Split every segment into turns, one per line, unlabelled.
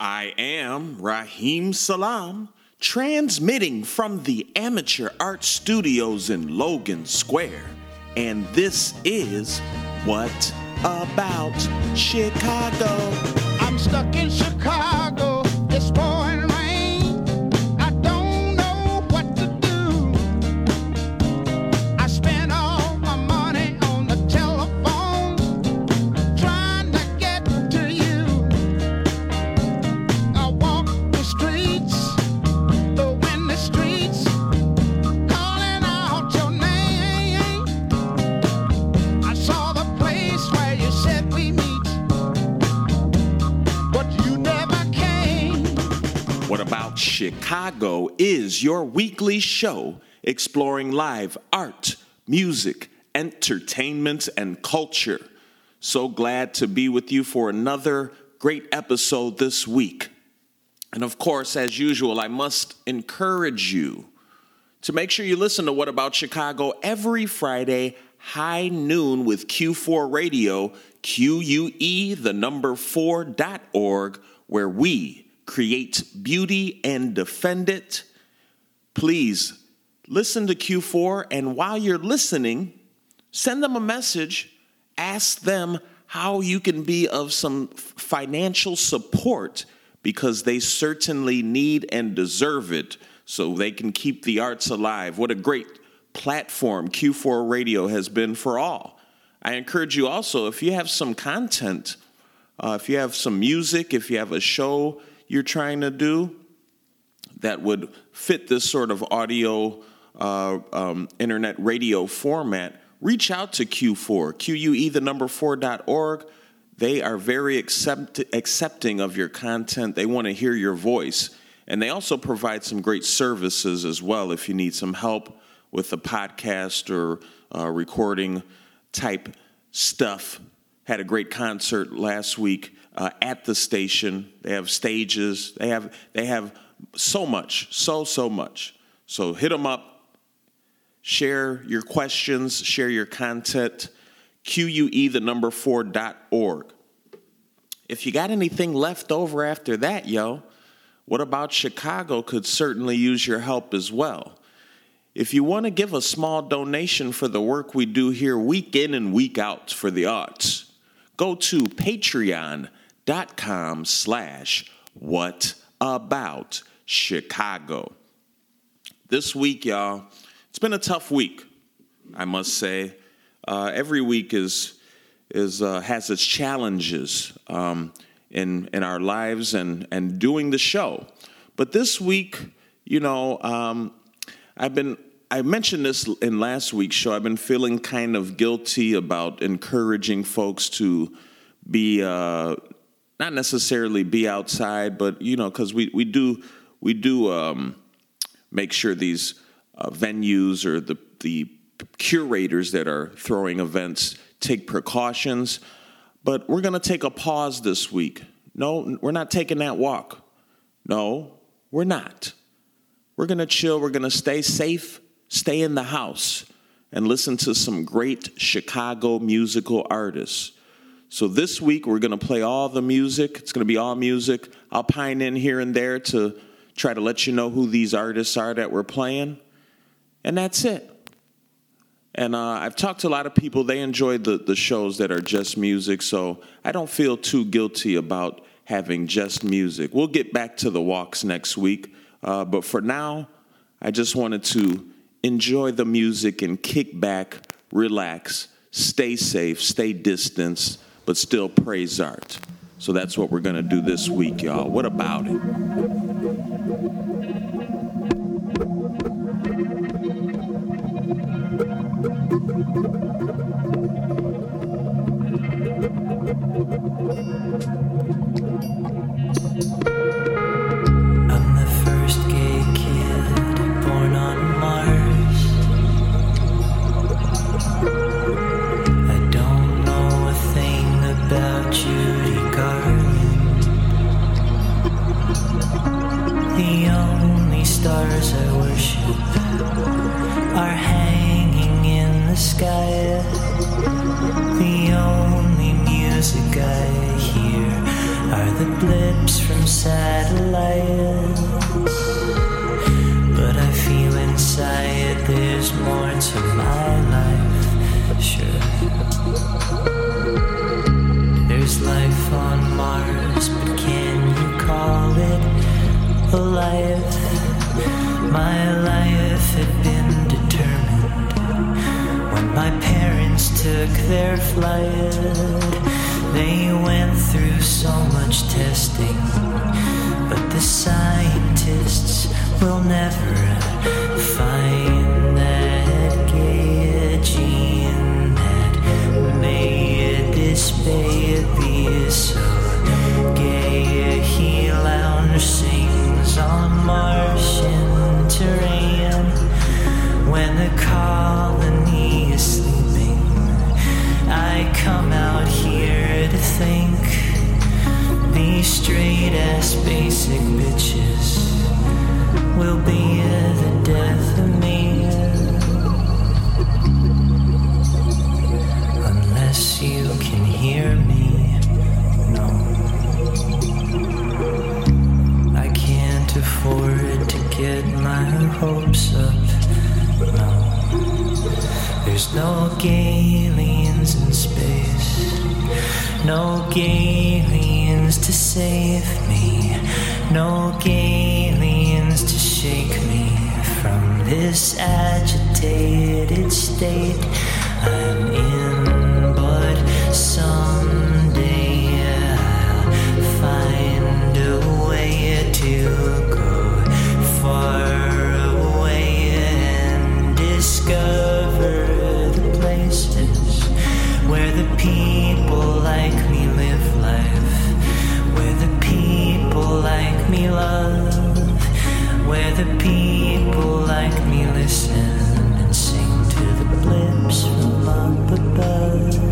I am Raheem Salam, transmitting from the Amateur Art Studios in Logan Square. And this is What About Chicago?
I'm stuck in Chicago.
Chicago is your weekly show exploring live art, music, entertainment, and culture. So glad to be with you for another great episode this week. And of course, as usual, I must encourage you to make sure you listen to What About Chicago every Friday, high noon with Q4 Radio, QUE, the number 4.org, where we create beauty and defend it. Please listen to Q4, and while you're listening, send them a message, ask them how you can be of some financial support because they certainly need and deserve it so they can keep the arts alive. What a great platform Q4 Radio has been for all. I encourage you also, if you have some content, uh, if you have some music, if you have a show you're trying to do, that would fit this sort of audio uh, um, internet radio format, reach out to Q4, QUE the number 4.org. They are very accept- accepting of your content. They want to hear your voice. And they also provide some great services as well if you need some help with the podcast or uh, recording type stuff. Had a great concert last week uh, at the station. They have stages. They have they have so much, so so much. So hit them up. Share your questions. Share your content. QUE the number four dot org. If you got anything left over after that, yo, what about Chicago could certainly use your help as well. If you want to give a small donation for the work we do here week in and week out for the arts, go to patreon.com slash what about Chicago. This week, y'all, it's been a tough week, I must say. Uh, every week is is uh, has its challenges um, in in our lives and and doing the show. But this week, you know, um, I've been. I mentioned this in last week's show. I've been feeling kind of guilty about encouraging folks to be uh, not necessarily be outside, but you know, because we we do we do um, make sure these uh, venues or the the curators that are throwing events take precautions. But we're going to take a pause this week. No, we're not taking that walk. No, we're not. We're going to chill. We're going to stay safe, stay in the house, and listen to some great Chicago musical artists. So this week, we're going to play all the music. It's going to be all music. I'll pine in here and there to try to let you know who these artists are that we're playing. And that's it. And uh, I've talked to a lot of people. They enjoy the, the shows that are just music. So I don't feel too guilty about having just music. We'll get back to the walks next week. Uh, but for now, I just wanted to enjoy the music and kick back, relax, stay safe, stay distanced, but still praise art. So that's what we're going to do this week, y'all. What about it?
I'm sky. The only music I hear are the blips from satellites. But I feel inside there's more to my life. Sure. There's life on Mars, but can you call it a life? My life had been my parents took their flight. They went through so much testing, but the scientists will never straight ass basic bitches will be the death of me. Unless you can hear me, no. I can't afford to get my hopes up, no. There's no aliens in space, no aliens to save me, no aliens to shake me from this agitated state I'm in. But someday I'll find a way to go far away and discover the places where the people like me live life, people like me love, where the people like me listen and sing to the blips from up above.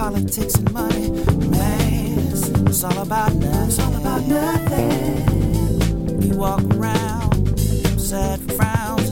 politics and money. Mass, it's all about nothing. It's all about nothing. We walk around, sad frowns.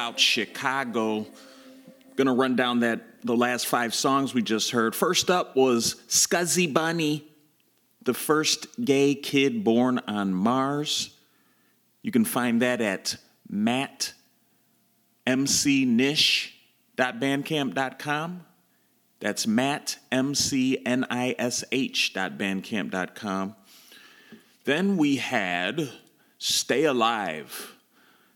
about Chicago. Gonna run down that the last five songs we just heard. First up was Scuzzy Bunny, the first gay kid born on Mars. You can find that at mattmcnish.bandcamp.com. That's mattmcnish.bandcamp.com. Then we had Stay Alive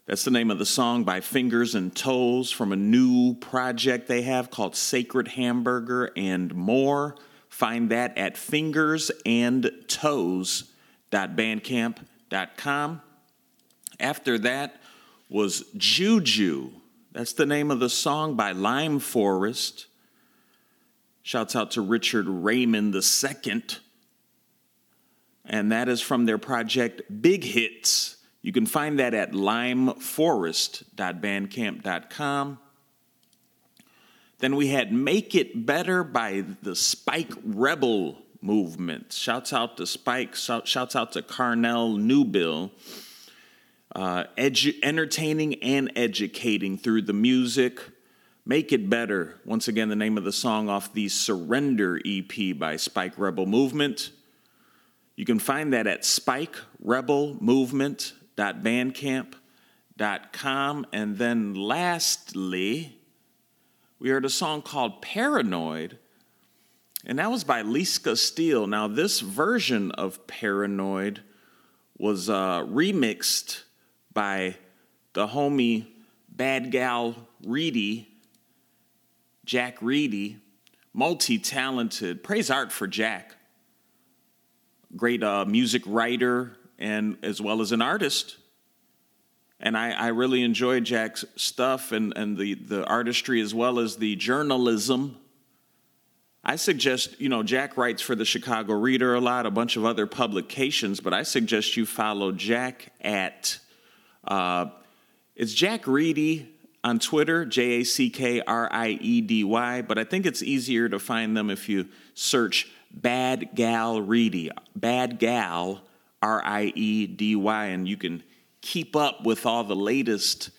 that's the name of the song by Fingers and Toes from a new project they have called Sacred Hamburger and More. Find that at fingersandtoes.bandcamp.com. After that was Juju. That's the name of the song by Lime Forest. Shouts out to Richard Raymond II. And that is from their project Big Hits. You can find that at limeforest.bandcamp.com. Then we had Make It Better by the Spike Rebel movement. Shouts out to Spike, shouts out to Carnell Newbill. Uh, edu- entertaining and educating through the music. Make It Better, once again, the name of the song off the Surrender EP by Spike Rebel Movement. You can find that at Spike Rebel Movement spikerebelmovement.bandcamp.com. And then lastly, we heard a song called Paranoid, and that was by Liska Steele. Now, this version of Paranoid was uh, remixed by the homie Bad Gal Riedy, Jack Riedy, multi talented. Praise art for Jack. Great uh, music writer and as well as an artist. And I, I really enjoy Jack's stuff and, and the, the artistry as well as the journalism. I suggest, you know, Jack writes for the Chicago Reader a lot, a bunch of other publications, but I suggest you follow Jack at, uh, it's Jack Riedy on Twitter, J A C K R I E D Y, but I think it's easier to find them if you search Bad Gal Riedy, Bad Gal R I E D Y, and you can keep up with all the latest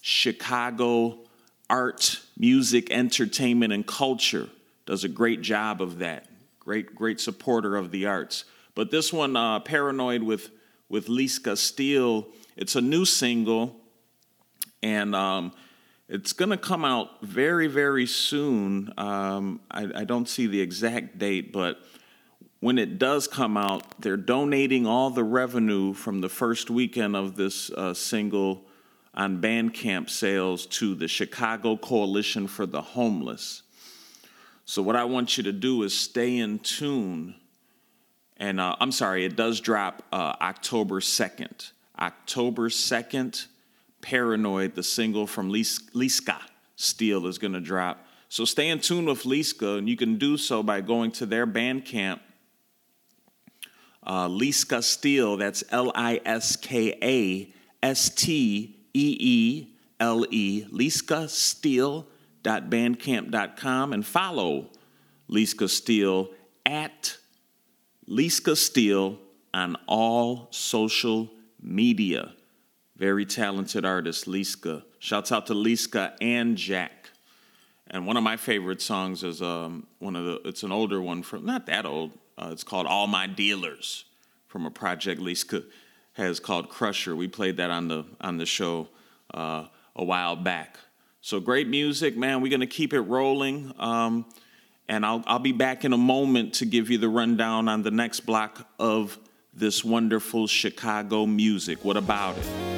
Chicago art, music, entertainment, and culture. Does a great job of that. Great, great supporter of the arts. But this one, uh, Paranoid with with Liska Steele, it's a new single, and um, it's gonna come out very, very soon. Um, I, I don't see the exact date, but when it does come out, they're donating all the revenue from the first weekend of this uh, single on Bandcamp sales to the Chicago Coalition for the Homeless. So, what I want you to do is stay in tune. And uh, I'm sorry, it does drop uh, October 2nd. October 2nd, Paranoid, the single from Lis- Liska Steele, is going to drop. So, stay in tune with Liska, and you can do so by going to their Bandcamp uh, Liska Steele, that's L I S K A S T E E L E, liskasteele.bandcamp.com, and follow Liska Steele at Liska Steele on all social media. Very talented artist, Liska. Shouts out to Liska and Jack. And one of my favorite songs is um, one of the. It's an older one from not that old. Uh, it's called "All My Dealers" from a project Liska has called Crusher. We played that on the on the show uh, a while back. So great music, man. We're gonna keep it rolling, um, and I'll I'll be back in a moment to give you the rundown on the next block of this wonderful Chicago music. What about it?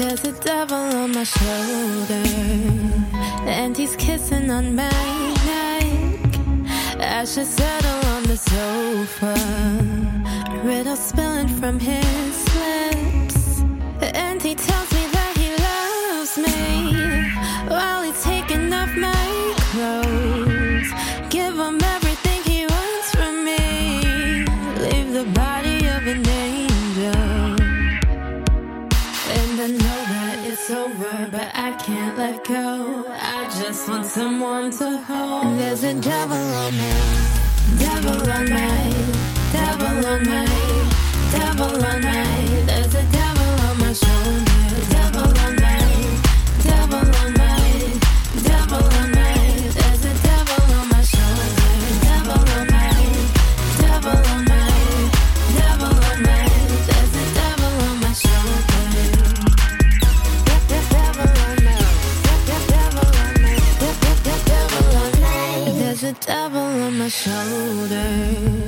There's a devil on my shoulder, and he's kissing on my neck. I should settle on the sofa, riddle spilling from his lips. And he tells me that he loves me while he's taking off my. let go. I just want someone to hold. There's a devil on me, devil on me, devil on me, devil on me. There's a devil.
小鹿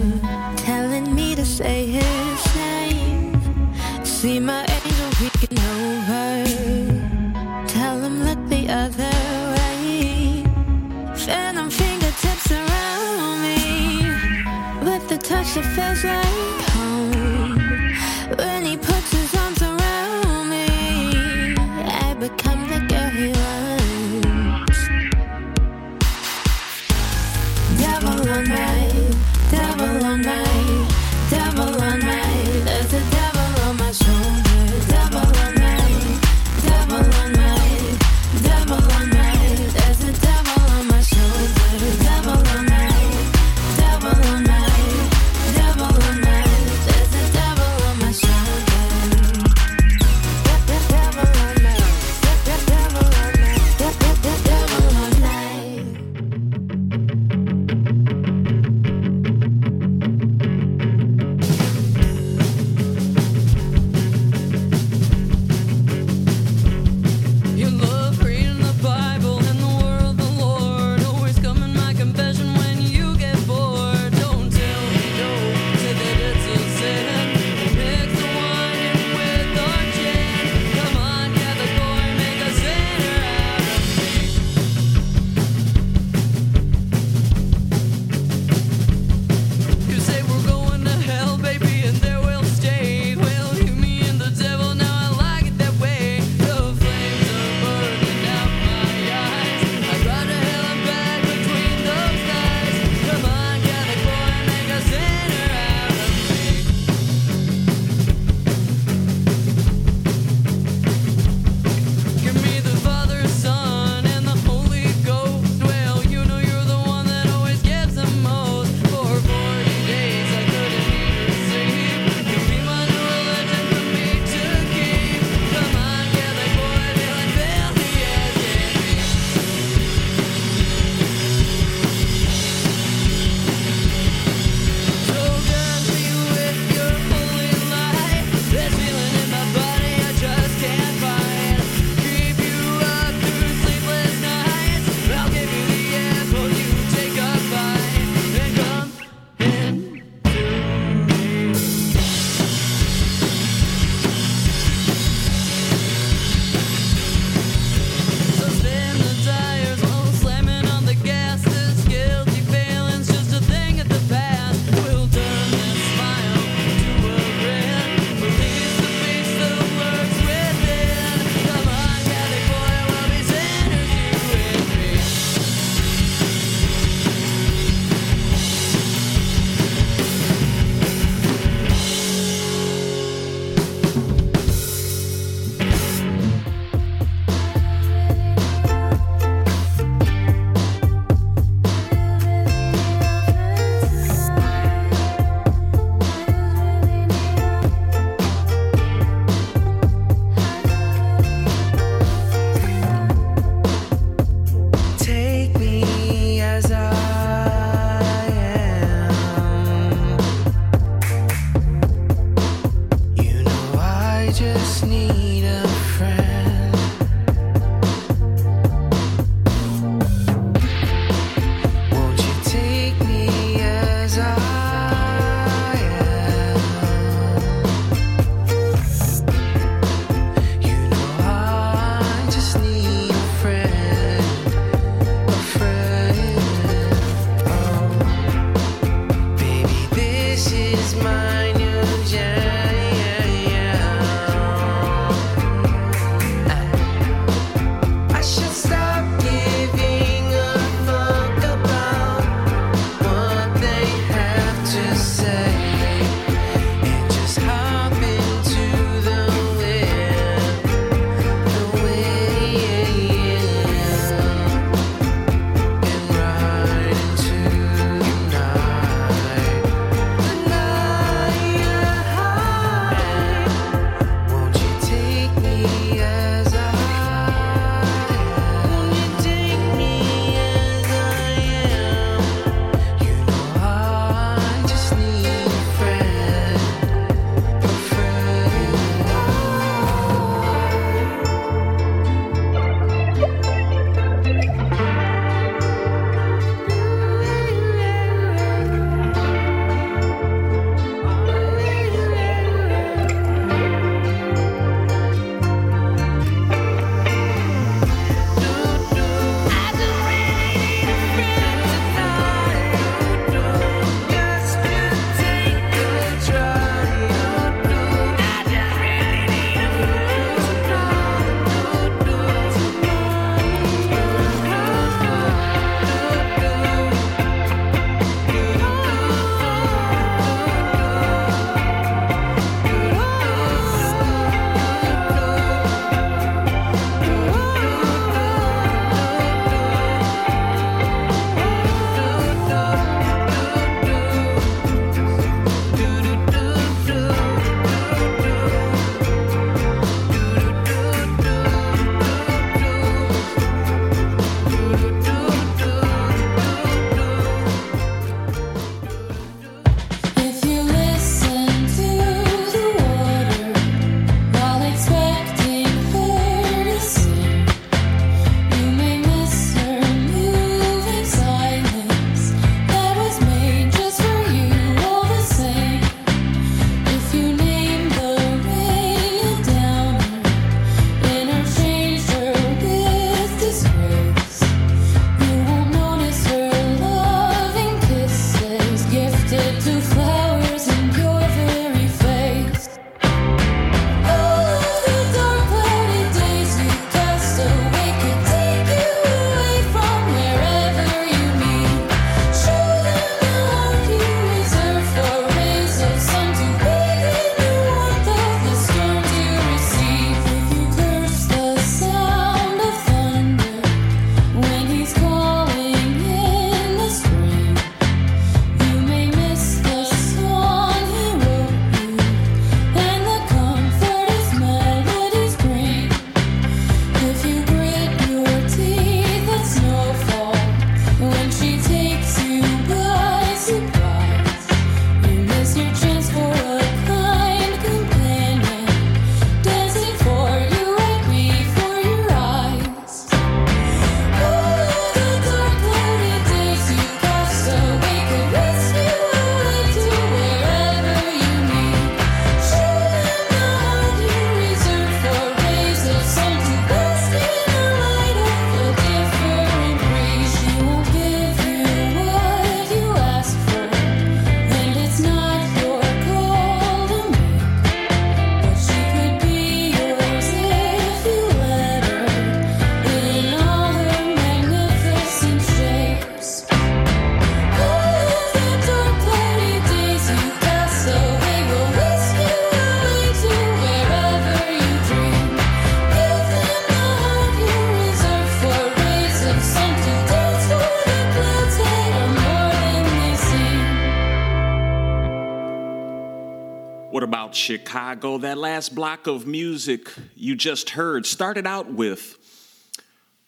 about Chicago. That last block of music you just heard started out with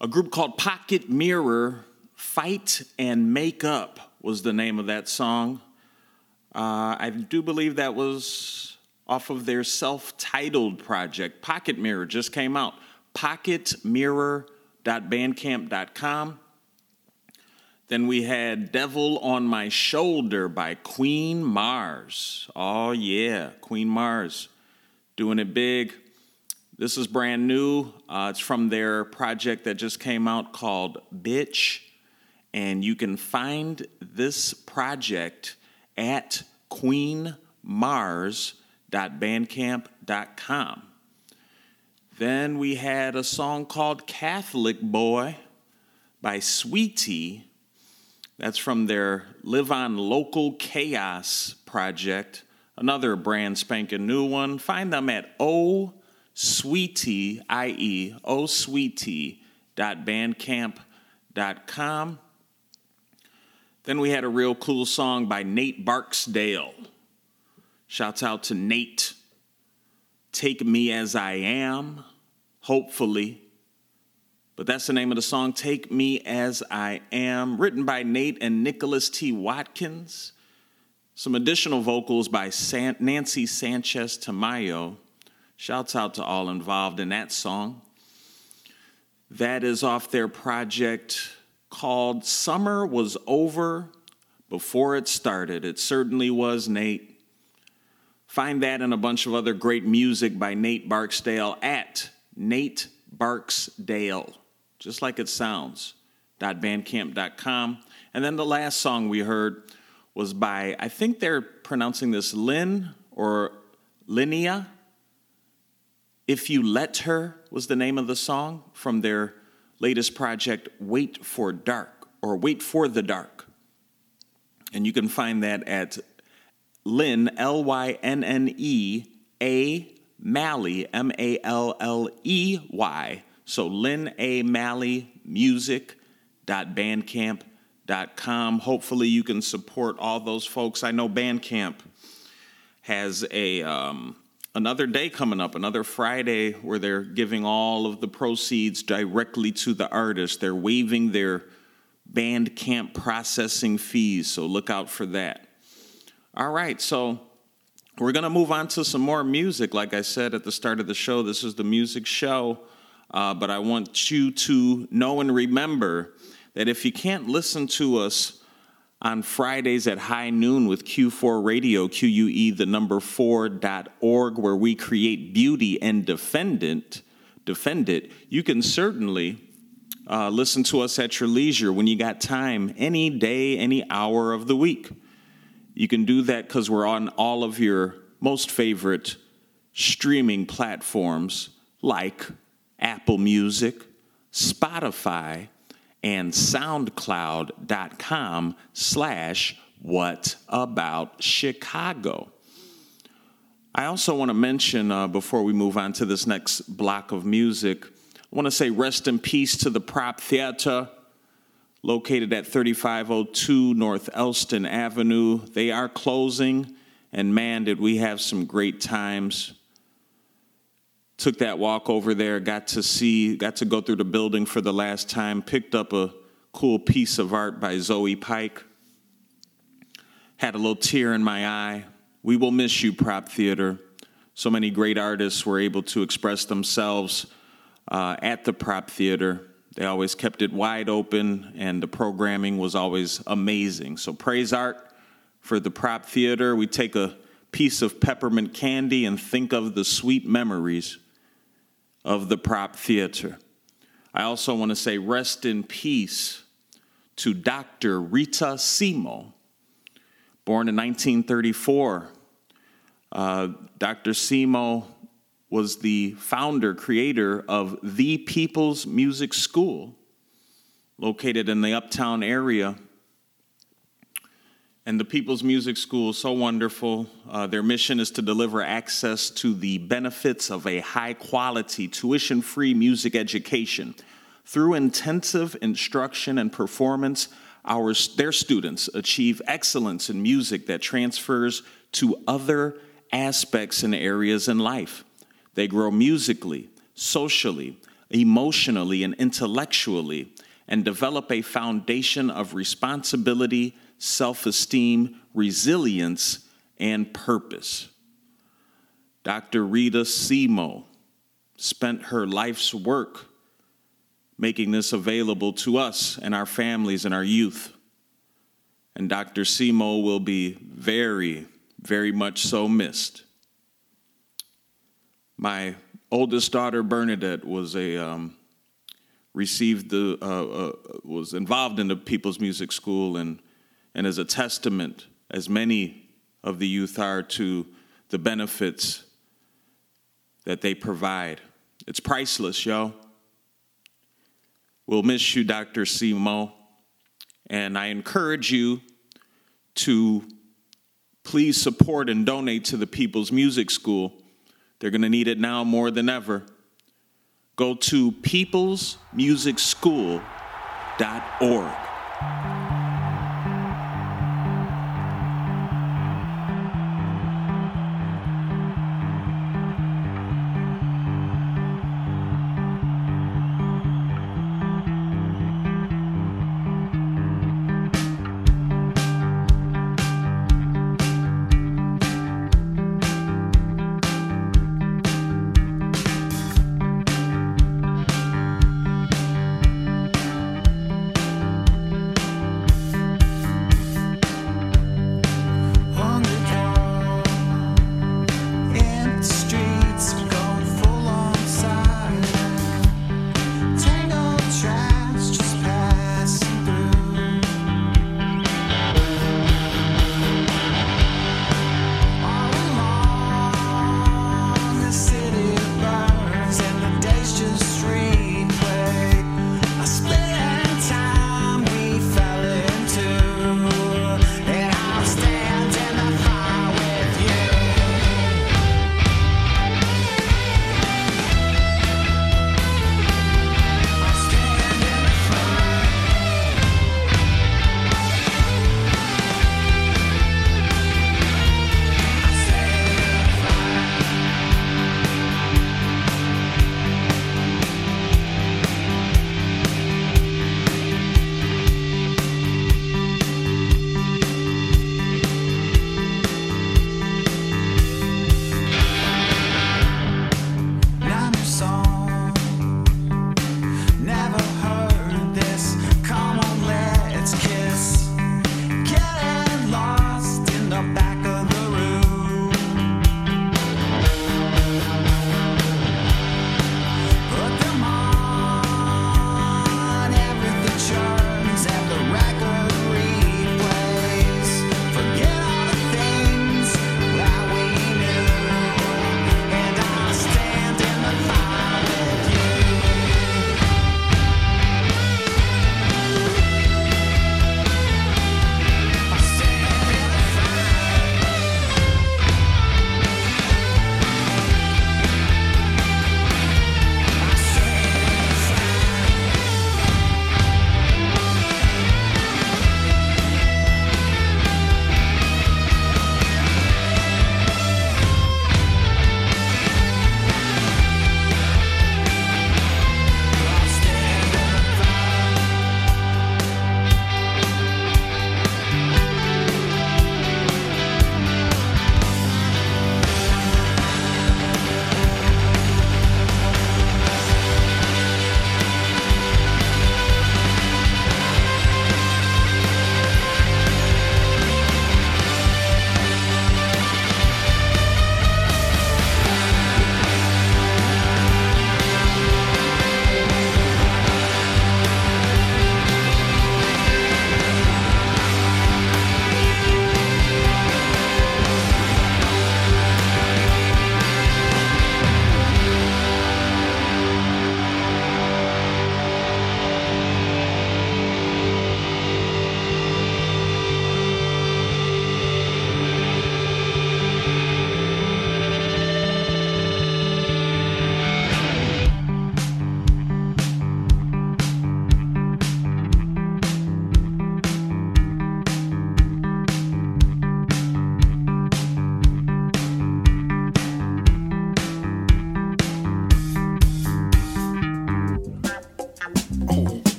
a group called Pocket Mirror. Fight and Make Up was the name of that song. Uh, I do believe that was off of their self titled project. Pocket Mirror just came out. Pocketmirror.bandcamp.com. Then we had Devil on My Shoulder by Queen Mars. Oh, yeah, Queen Mars doing it big. This is brand new. Uh, it's from their project that just came out called Bitch. And you can find this project at queenmars.bandcamp.com. Then we had a song called Catholic Boy by Sweetie. That's from their Live on Local Chaos project, another brand spanking new one. Find them at O Sweetie, i.e., Sweetie.bandcamp.com. Then we had a real cool song by Nate Barksdale. Shouts out to Nate. Take Me As I Am, hopefully. But that's the name of the song, Take Me As I Am, written by Nate and Nicholas T. Watkins. Some additional vocals by San- Nancy Sanchez Tamayo. Shouts out to all involved in that song. That is off their project called Summer Was Over Before It Started. It certainly was, Nate. Find that and a bunch of other great music by Nate Barksdale at Nate Barksdale, just like it sounds, .bandcamp.com. And then the last song we heard was by, I think they're pronouncing this Lynn or Linnea. If You Let Her was the name of the song from their latest project, Wait for Dark, or Wait for the Dark. And you can find that at Lynn, L Y N N E, A Malley, M A L L E Y. So Lynn A Malley Music.bandcamp.com. Hopefully, you can support all those folks. I know Bandcamp has a um, another day coming up, another Friday, where they're giving all of the proceeds directly to the artist. They're waiving their Bandcamp processing fees, so look out for that. All right, so we're going to move on to some more music. Like I said at the start of the show, this is the music show, uh, but I want you to know and remember that if you can't listen to us on Fridays at high noon with Q4 Radio, QUE, the number 4.org, where we create beauty and defend it, defend it, you can certainly uh, listen to us at your leisure when you got time, any day, any hour of the week. You can do that because we're on all of your most favorite streaming platforms like Apple Music, Spotify, and soundcloud.com slash what about Chicago. I also want to mention uh, before we move on to this next block of music, I want to say rest in peace to the Prop Theater located at 3502 North Elston Avenue. They are closing, and man, did we have some great times. Took that walk over there, got to see, got to go through the building for the last time, picked up a cool piece of art by Zoe Pike. Had a little tear in my eye. We will miss you, Prop Theater. So many great artists were able to express themselves uh, at the Prop Theater. They always kept it wide open, and the programming was always amazing. So, praise art for the prop theater. We take a piece of peppermint candy and think of the sweet memories of the prop theater. I also want to say rest in peace to Dr. Rita Simo, born in 1934. Uh, Dr. Simo was the founder, creator of the People's Music School, located in the uptown area. And the People's Music School so wonderful. Uh, their mission is to deliver access to the benefits of a high quality, tuition free music education. Through intensive instruction and performance, our, their students achieve excellence in music that transfers to other aspects and areas in life. They grow musically, socially, emotionally, and intellectually, and develop a foundation of responsibility, self esteem, resilience, and purpose. Dr. Rita Simo spent her life's work making this available to us and our families and our youth. And Dr. Simo will be very, very much so missed. My oldest daughter Bernadette was a um, received the uh, uh, was involved in the People's Music School and and as a testament, as many of the youth are to the benefits that they provide. It's priceless, yo. We'll miss you, Dr. Simo, and I encourage you to please support and donate to the People's Music School. They're going to need it now more than ever. Go to peoplesmusicschool.org.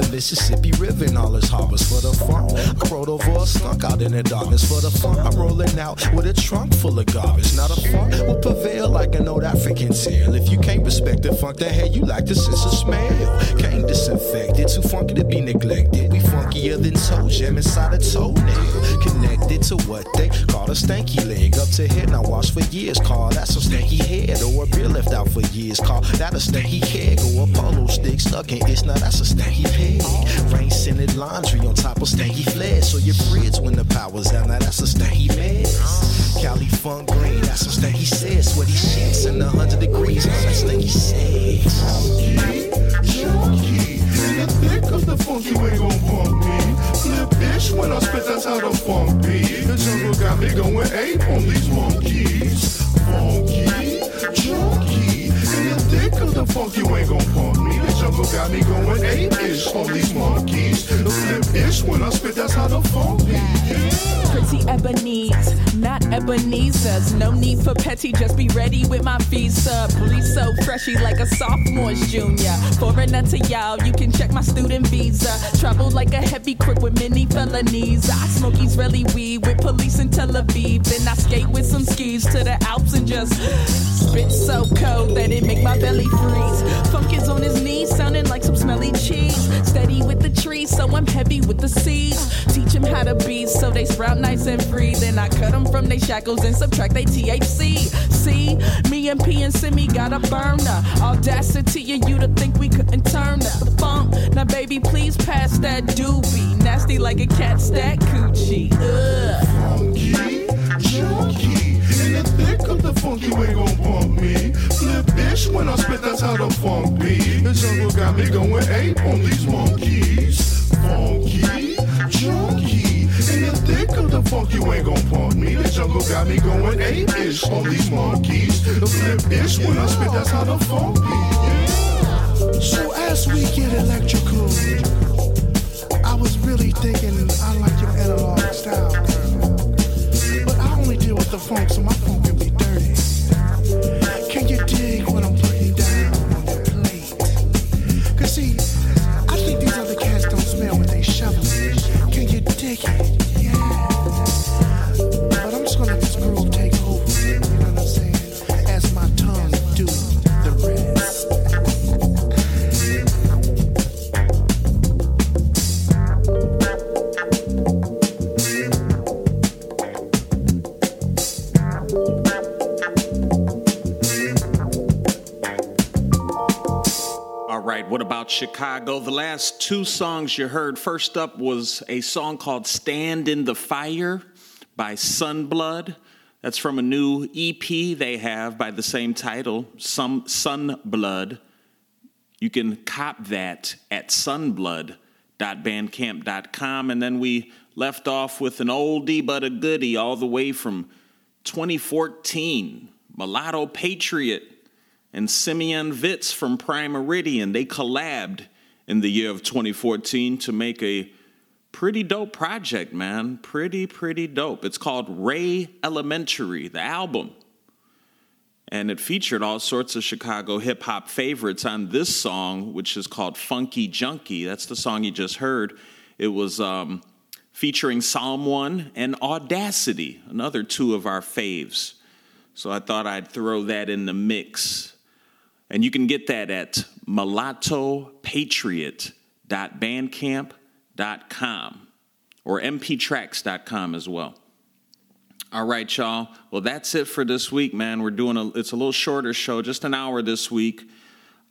I Mississippi River in all its harbors. For the funk, I rode over a skunk out in the darkness. For the funk, I'm rolling out with a trunk full of garbage. Not a funk will prevail like an old African tale. If you can't respect the funk, then hey, you like the sense of smell. Can't disinfect it, too funky to be neglected. We funkier than toe jam inside a toenail. A stanky leg. Up to head, now wash for years. Call that some stanky head. Or a beer left out for years. Call that a stanky keg. Or a polo stick stuck in itch. Now that's a stanky pig. Rain scented laundry on top of stanky flesh. So your fridge when the power's out. Now that's a stanky mess. Cali funk green. That's some stanky says. Sweaty shits in a hundred degrees. That's a stanky sex.
junkie. In the thick of the funk, you ain't gon' punk me. Flip bitch when I spit, that's how the funk be. The jungle got me going ape on these monkeys. Funky, junkie. In the thick of the funk, you ain't gon' punk me. The jungle got me going ape-ish on these monkeys. The flip bitch when I spit, that's how the funk be.
Ebonies, not Ebenezer's. No need for petty, just be ready with my visa. Police so freshy like a sophomore's junior. Foreigner to y'all, you can check my student visa. Travel like a heavy crook with many felonies. I smoke Israeli weed with police in Tel Aviv. Then I skate with some skis to the Alps and just spit so cold that it make my belly freeze. Funk is on his knees, sounding like some smelly cheese. Steady with the trees, so I'm heavy with the seeds. Teach him how to be so they sprout nice and free. Then I cut them from their shackles and subtract their THC. See, me and P and Simi got a burner. Audacity of you to think we couldn't turn the funk. Now, baby, please pass that doobie. Nasty like a cat stack coochie. Ugh.
Funky, junkie. In the thick of the funk, you ain't gon' punk me. Flip bitch when I spit, that's how the funk be. The jungle got me going ape on these monkeys. Funky, junkie. In the funk, you ain't gon' punk me. The jungle got me going ape-ish on these monkeys. The flip bitch when I spit, that's how the funk be.
The
last two songs you heard, first up was a song called Stand in the Fire by Sunblood. That's from a new EP they have by the same title, Some Sunblood. You can cop that at sunblood.bandcamp.com. And then we left off with an oldie but a goodie all the way from 2014 Mulatto Patriot and Simeon Viltz from Prime Meridian. They collabed in the year of 2014 to make a pretty dope project, man. Pretty, pretty dope. It's called Ray Elementary, the album. And it featured all sorts of Chicago hip hop favorites on this song, which is called Funky Junkie. That's the song you just heard. It was um, featuring Psalm 1 and Audacity, another two of our faves. So I thought I'd throw that in the mix. And you can get that at mulattopatriot.bandcamp.com or mptracks.com as well. All right, y'all. Well, that's it for this week, man. We're doing a it's a little shorter show, just an hour this week.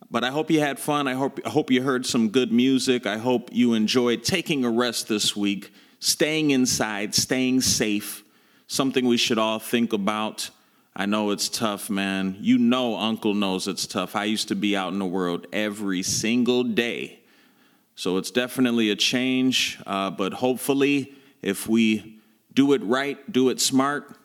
But I hope you had fun. I hope I hope you heard some good music. I hope you enjoyed taking a rest this week, staying inside, staying safe. Something we should all think about. I know it's tough, man. You know Uncle knows it's tough. I used to be out in the world every single day. So it's definitely a change, uh, but hopefully, if we do it right, do it smart,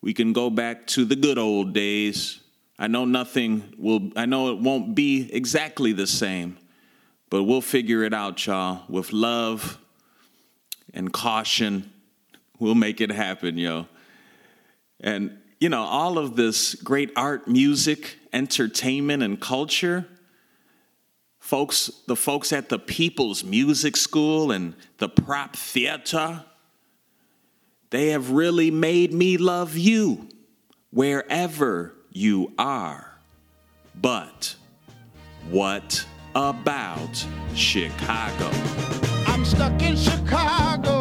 we can go back to the good old days. I know nothing will, I know it won't be exactly the same, but we'll figure it out, y'all, with love and caution. We'll make it happen, yo. And, you know, all of this great art, music, entertainment, and culture, folks, the folks at the People's Music School and the Prop Theater, they have really made me love you wherever you are. But what about Chicago?
I'm stuck in Chicago.